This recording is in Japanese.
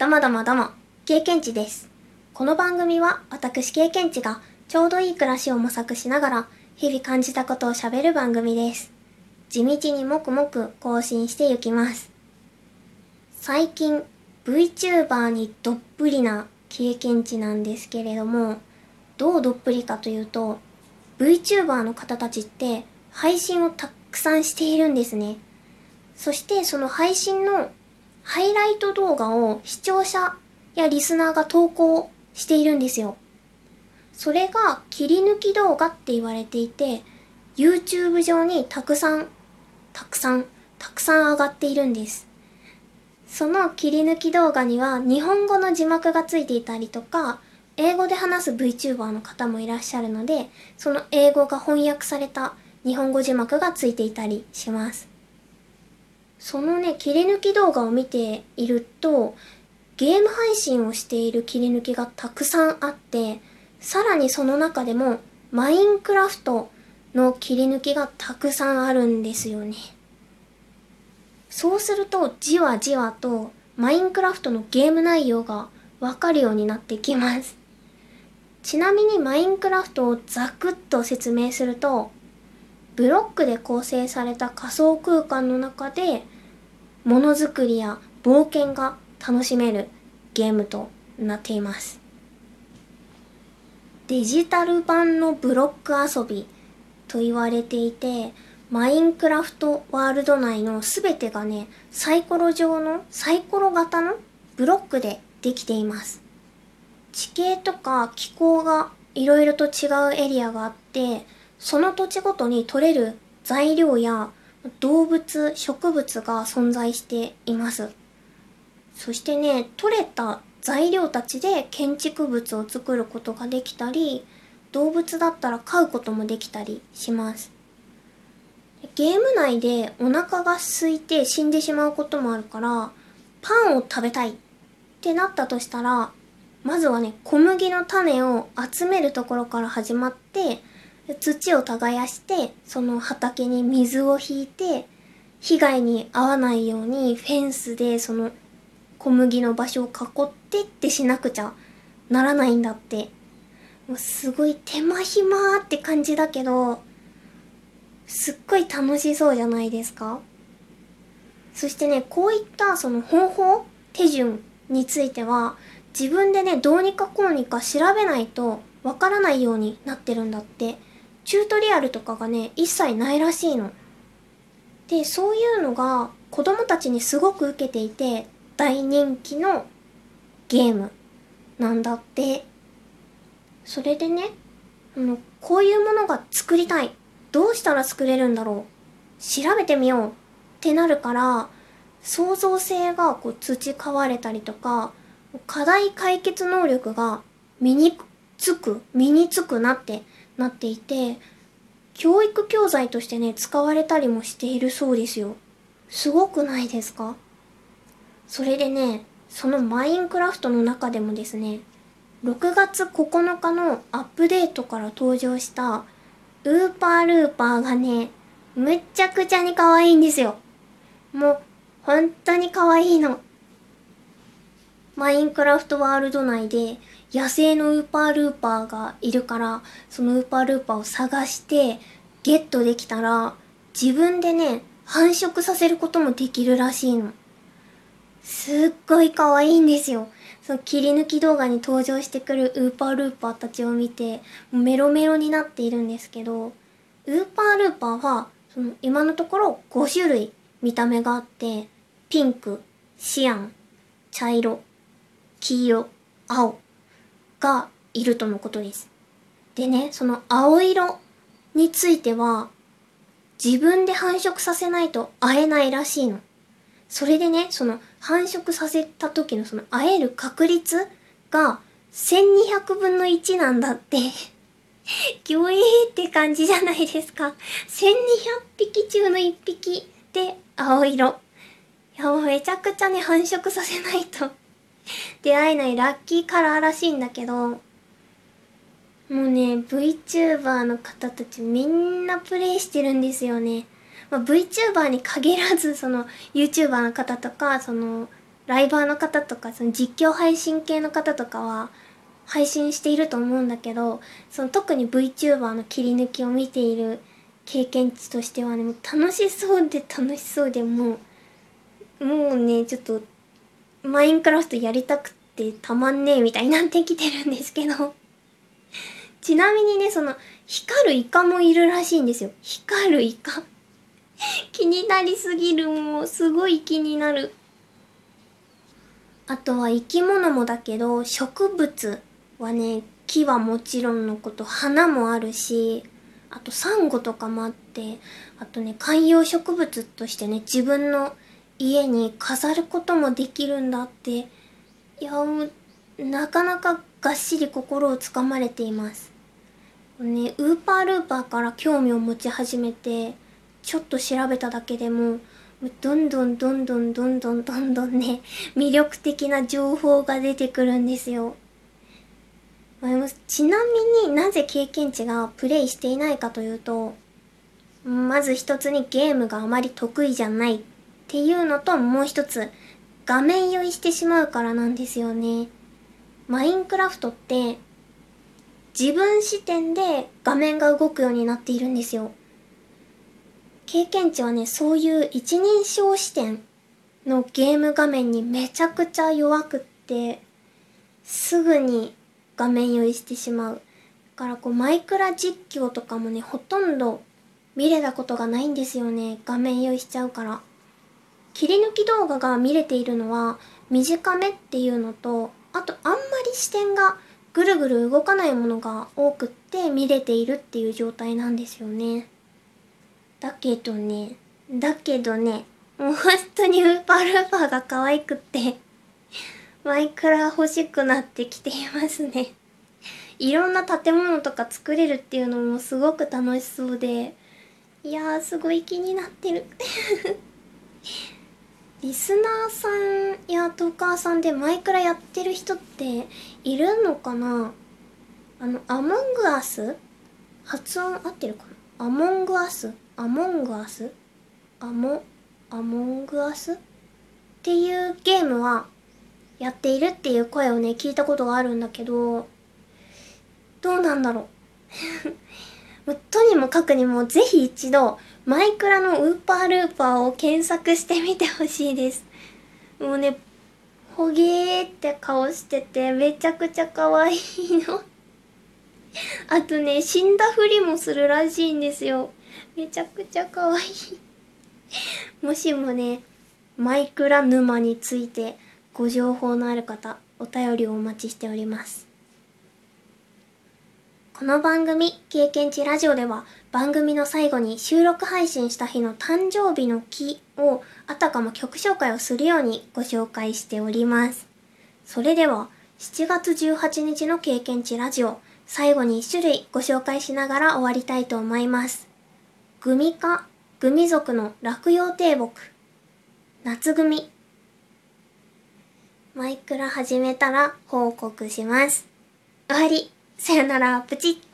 どもどもども、経験値です。この番組は私経験値がちょうどいい暮らしを模索しながら日々感じたことを喋る番組です。地道にもくもく更新していきます。最近 VTuber にどっぷりな経験値なんですけれども、どうどっぷりかというと、VTuber の方たちって配信をたくさんしているんですね。そしてその配信のハイライト動画を視聴者やリスナーが投稿しているんですよ。それが切り抜き動画って言われていて、YouTube 上にたくさん、たくさん、たくさん上がっているんです。その切り抜き動画には日本語の字幕がついていたりとか、英語で話す VTuber の方もいらっしゃるので、その英語が翻訳された日本語字幕がついていたりします。そのね、切り抜き動画を見ていると、ゲーム配信をしている切り抜きがたくさんあって、さらにその中でも、マインクラフトの切り抜きがたくさんあるんですよね。そうすると、じわじわと、マインクラフトのゲーム内容がわかるようになってきます。ちなみにマインクラフトをざくっと説明すると、ブロックで構成された仮想空間の中で、ものづくりや冒険が楽しめるゲームとなっています。デジタル版のブロック遊びと言われていて、マインクラフトワールド内のすべてがね、サイコロ状の、サイコロ型のブロックでできています。地形とか気候がいろいろと違うエリアがあって、その土地ごとに取れる材料や動物、植物が存在しています。そしてね、取れた材料たちで建築物を作ることができたり、動物だったら飼うこともできたりします。ゲーム内でお腹が空いて死んでしまうこともあるから、パンを食べたいってなったとしたら、まずはね、小麦の種を集めるところから始まって、土を耕して、その畑に水を引いて、被害に遭わないようにフェンスでその小麦の場所を囲ってってしなくちゃならないんだって。もうすごい手間暇って感じだけど、すっごい楽しそうじゃないですかそしてね、こういったその方法、手順については、自分でね、どうにかこうにか調べないとわからないようになってるんだって。チュートリアルとかがね、一切ないらしいの。で、そういうのが子供たちにすごく受けていて、大人気のゲームなんだって。それでね、あの、こういうものが作りたい。どうしたら作れるんだろう。調べてみようってなるから、創造性がこう培われたりとか、課題解決能力が身につく、身につくなってなっていて、教育教材としてね、使われたりもしているそうですよ。すごくないですか？それでね、そのマインクラフトの中でもですね、6月9日のアップデートから登場したウーパールーパーがね、むっちゃくちゃに可愛いんですよ。もう、本当に可愛いの。マインクラフトワールド内で野生のウーパールーパーがいるから、そのウーパールーパーを探してゲットできたら、自分でね、繁殖させることもできるらしいの。すっごい可愛いんですよ。その切り抜き動画に登場してくるウーパールーパーたちを見て、メロメロになっているんですけど、ウーパールーパーは、その今のところ5種類見た目があって、ピンク、シアン、茶色、黄色、青がいるとのことです。でね、その青色については、自分で繁殖させないと会えないらしいの。それでね、その繁殖させた時のその会える確率が1200分の1なんだって。ギョエーって感じじゃないですか。1200匹中の1匹で青色。いや、めちゃくちゃね、繁殖させないと出会えないラッキーカラーらしいんだけど、もうね、VTuber の方たちみんなプレイしてるんですよね。まあ、VTuber に限らず、その YouTuber の方とか、そのライバーの方とかその実況配信系の方とかは配信していると思うんだけどその特に VTuber の切り抜きを見ている経験値としてはねもう楽しそうで楽しそうでもうもうねちょっとマインクラフトやりたくてたまんねえみたいになってきてるんですけど。ちなみにねその光るイカもいるらしいんですよ。光るイカ。気になりすぎる。もうすごい気になる。あとは生き物もだけど植物はね木はもちろんのこと花もあるしあとサンゴとかもあってあとね観葉植物としてね自分の家に飾ることもできるんだっていやもうなかなかがっしり心をつかまれています。ねウーパールーパーから興味を持ち始めてちょっと調べただけでもどんどんどんどんどんどんどんどんね魅力的な情報が出てくるんですよ。ちなみになぜ経験値がプレイしていないかというとまず一つにゲームがあまり得意じゃない。っていうのともう一つ画面酔いしてしまうからなんですよねマインクラフトって自分視点で画面が動くようになっているんですよ経験値はねそういう一人称視点のゲーム画面にめちゃくちゃ弱くってすぐに画面酔いしてしまう。だからこうマイクラ実況とかもね、ほとんど見れたことがないんですよね。画面酔いしちゃうから。切り抜き動画が見れているのは短めっていうのと、あとあんまり視点がぐるぐる動かないものが多くって見れているっていう状態なんですよね。だけどね、だけどね、もう本当にウーパールーパーが可愛くってマイクラ欲しくなってきていますね。いろんな建物とか作れるっていうのもすごく楽しそうで、いやーすごい気になってる。リスナーさんやトーカーさんでマイクラやってる人っているのかな？あの、アモングアス発音合ってるかな？アモングアスアモングアスアモ、アモングアスっていうゲームはやっているっていう声をね、聞いたことがあるんだけど、どうなんだろう？とにもかくにもぜひ一度、マイクラのウーパールーパーを検索してみてほしいです。もうね、ほげーって顔しててめちゃくちゃ可愛いの あとね、死んだふりもするらしいんですよ。めちゃくちゃ可愛いもしもね、マイクラ沼についてご情報のある方、お便りをお待ちしております。この番組、経験値ラジオでは、番組の最後に収録配信した日の誕生日の日を、あたかも曲紹介をするようにご紹介しております。それでは、7月18日の経験値ラジオ、最後に1種類ご紹介しながら終わりたいと思います。グミ科、グミ族の落葉低木、夏グミ、マイクラ始めたら報告します。終わり。さよなら、プチッ。